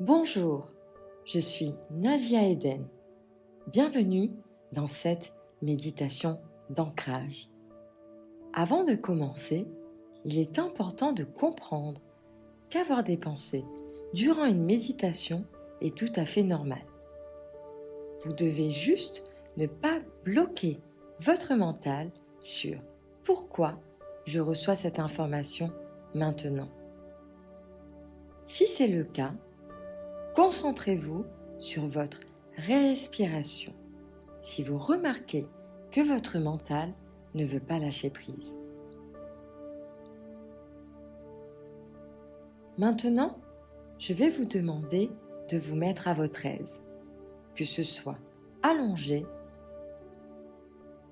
Bonjour, je suis Nadia Eden. Bienvenue dans cette méditation d'ancrage. Avant de commencer, il est important de comprendre qu'avoir des pensées durant une méditation est tout à fait normal. Vous devez juste ne pas bloquer votre mental sur pourquoi je reçois cette information maintenant. Si c'est le cas, concentrez-vous sur votre respiration. Si vous remarquez que votre mental ne veut pas lâcher prise. Maintenant, je vais vous demander de vous mettre à votre aise, que ce soit allongé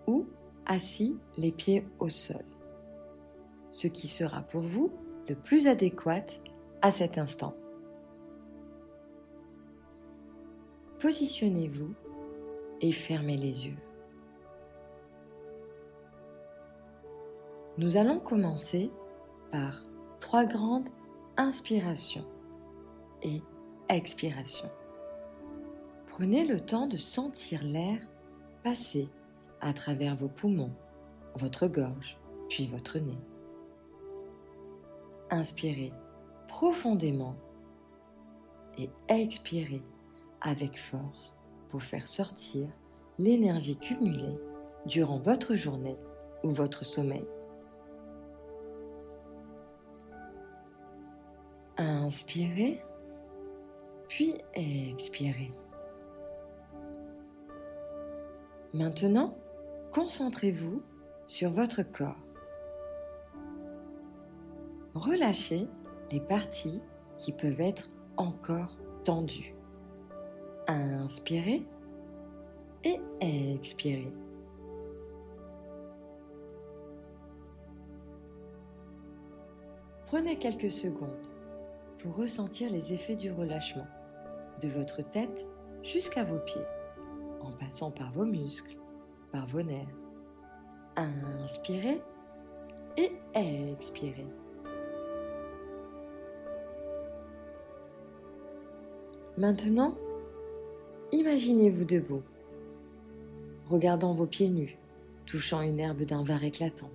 ou assis les pieds au sol, ce qui sera pour vous le plus adéquat à cet instant. Positionnez-vous et fermez les yeux. Nous allons commencer par trois grandes inspirations et expirations. Prenez le temps de sentir l'air passer à travers vos poumons, votre gorge, puis votre nez. Inspirez profondément et expirez avec force pour faire sortir l'énergie cumulée durant votre journée ou votre sommeil. Inspirez, puis expirez. Maintenant, concentrez-vous sur votre corps. Relâchez les parties qui peuvent être encore tendues. Inspirez et expirez. Prenez quelques secondes pour ressentir les effets du relâchement, de votre tête jusqu'à vos pieds, en passant par vos muscles, par vos nerfs. Inspirez et expirez. Maintenant, imaginez-vous debout, regardant vos pieds nus, touchant une herbe d'un vert éclatant.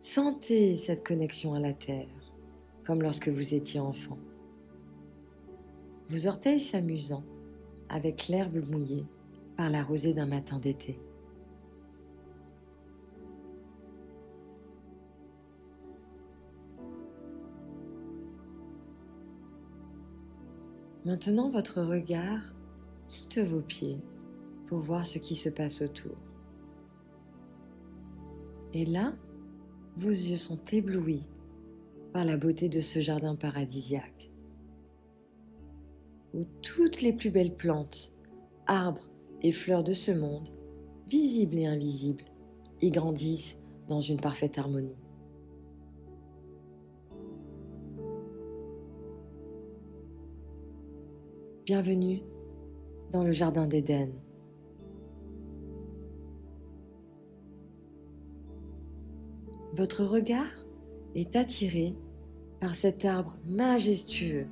Sentez cette connexion à la terre, comme lorsque vous étiez enfant. Vos orteils s'amusant avec l'herbe mouillée par la rosée d'un matin d'été. Maintenant, votre regard quitte vos pieds pour voir ce qui se passe autour. Et là, vos yeux sont éblouis par la beauté de ce jardin paradisiaque, où toutes les plus belles plantes, arbres et fleurs de ce monde, visibles et invisibles, y grandissent dans une parfaite harmonie. Bienvenue dans le Jardin d'Éden. Votre regard est attiré par cet arbre majestueux,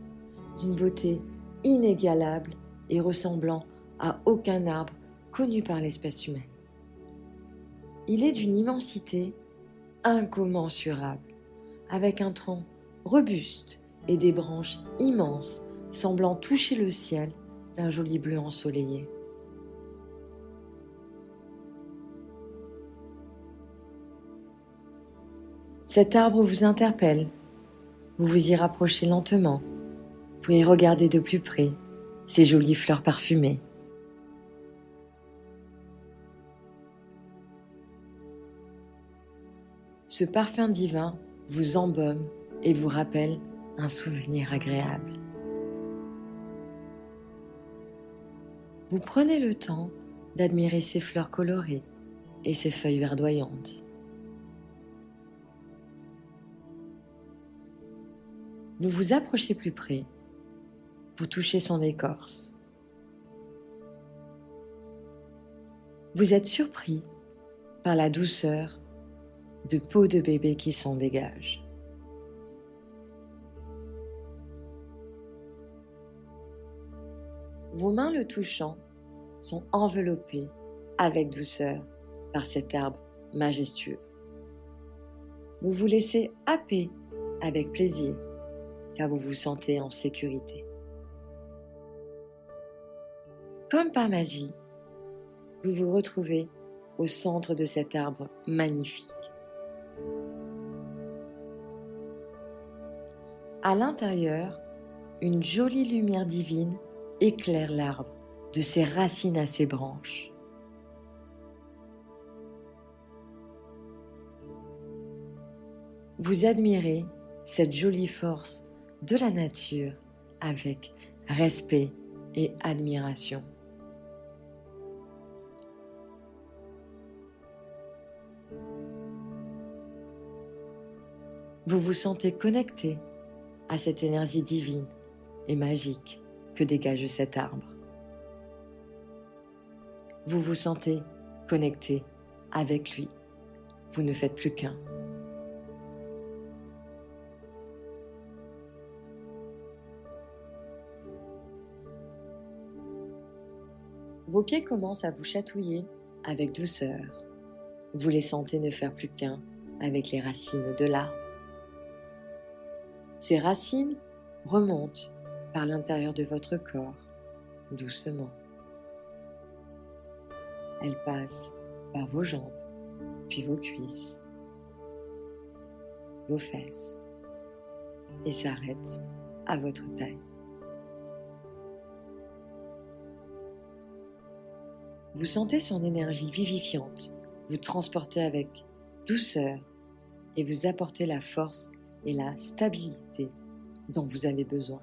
d'une beauté inégalable et ressemblant à aucun arbre connu par l'espèce humaine. Il est d'une immensité incommensurable, avec un tronc robuste et des branches immenses semblant toucher le ciel d'un joli bleu ensoleillé. Cet arbre vous interpelle. Vous vous y rapprochez lentement. Vous pouvez regarder de plus près ces jolies fleurs parfumées. Ce parfum divin vous embaume et vous rappelle un souvenir agréable. Vous prenez le temps d'admirer ces fleurs colorées et ces feuilles verdoyantes. Vous vous approchez plus près, vous touchez son écorce. Vous êtes surpris par la douceur de peau de bébé qui s'en dégage. Vos mains le touchant sont enveloppées avec douceur par cet arbre majestueux. Vous vous laissez happer avec plaisir car vous vous sentez en sécurité. Comme par magie, vous vous retrouvez au centre de cet arbre magnifique. À l'intérieur, une jolie lumière divine éclaire l'arbre de ses racines à ses branches. Vous admirez cette jolie force de la nature avec respect et admiration. Vous vous sentez connecté à cette énergie divine et magique que dégage cet arbre. Vous vous sentez connecté avec lui. Vous ne faites plus qu'un. Vos pieds commencent à vous chatouiller avec douceur. Vous les sentez ne faire plus qu'un avec les racines de l'arbre. Ces racines remontent par l'intérieur de votre corps, doucement. Elles passent par vos jambes, puis vos cuisses, vos fesses, et s'arrêtent à votre taille. Vous sentez son énergie vivifiante vous transporter avec douceur et vous apporter la force et la stabilité dont vous avez besoin.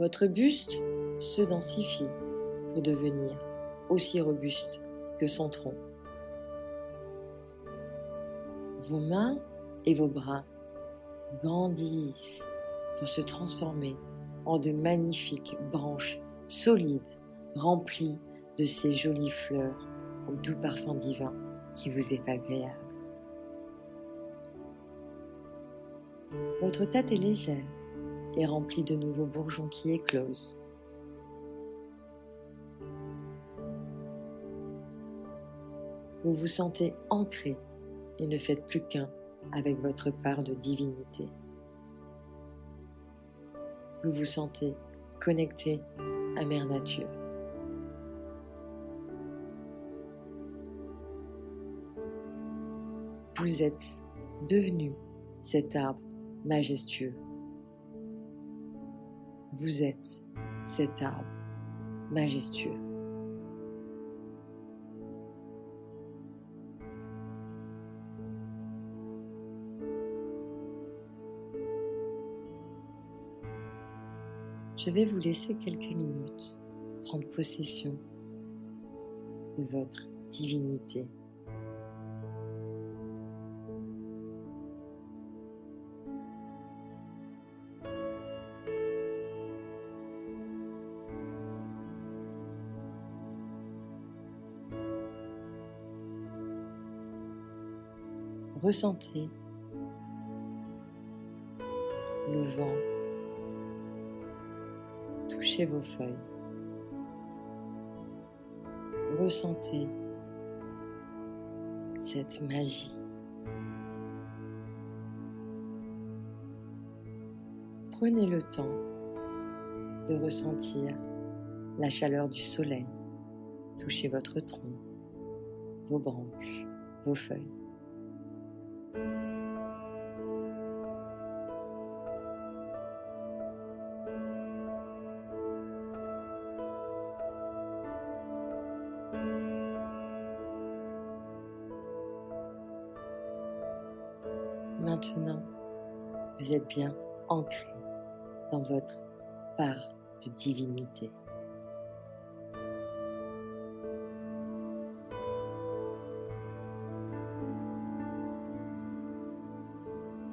Votre buste se densifie pour devenir aussi robuste que son tronc. Vos mains et vos bras grandissent pour se transformer en de magnifiques branches solides remplies de ces jolies fleurs au doux parfum divin qui vous est agréable. Votre tête est légère et remplie de nouveaux bourgeons qui éclosent. Vous vous sentez ancré et ne faites plus qu'un avec votre part de divinité. Vous vous sentez connecté à Mère Nature. Vous êtes devenu cet arbre majestueux. Vous êtes cet arbre majestueux. Je vais vous laisser quelques minutes prendre possession de votre divinité. Ressentez le vent toucher vos feuilles. Ressentez cette magie. Prenez le temps de ressentir la chaleur du soleil toucher votre tronc, vos branches, vos feuilles. Maintenant, vous êtes bien ancré dans votre part de divinité.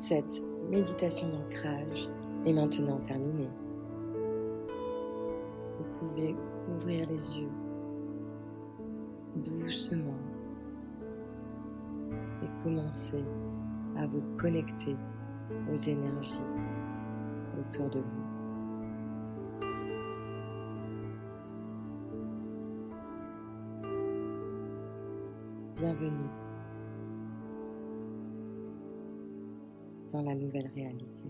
Cette méditation d'ancrage est maintenant terminée. Vous pouvez ouvrir les yeux doucement et commencer à vous connecter aux énergies, autour de vous. Bienvenue dans la nouvelle réalité.